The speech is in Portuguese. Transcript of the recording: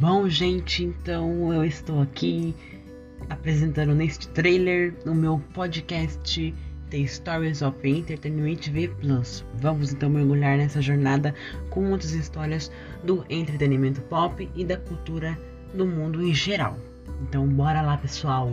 Bom, gente, então eu estou aqui apresentando neste trailer o meu podcast The Stories of Entertainment TV Plus. Vamos então mergulhar nessa jornada com muitas histórias do entretenimento pop e da cultura do mundo em geral. Então, bora lá, pessoal!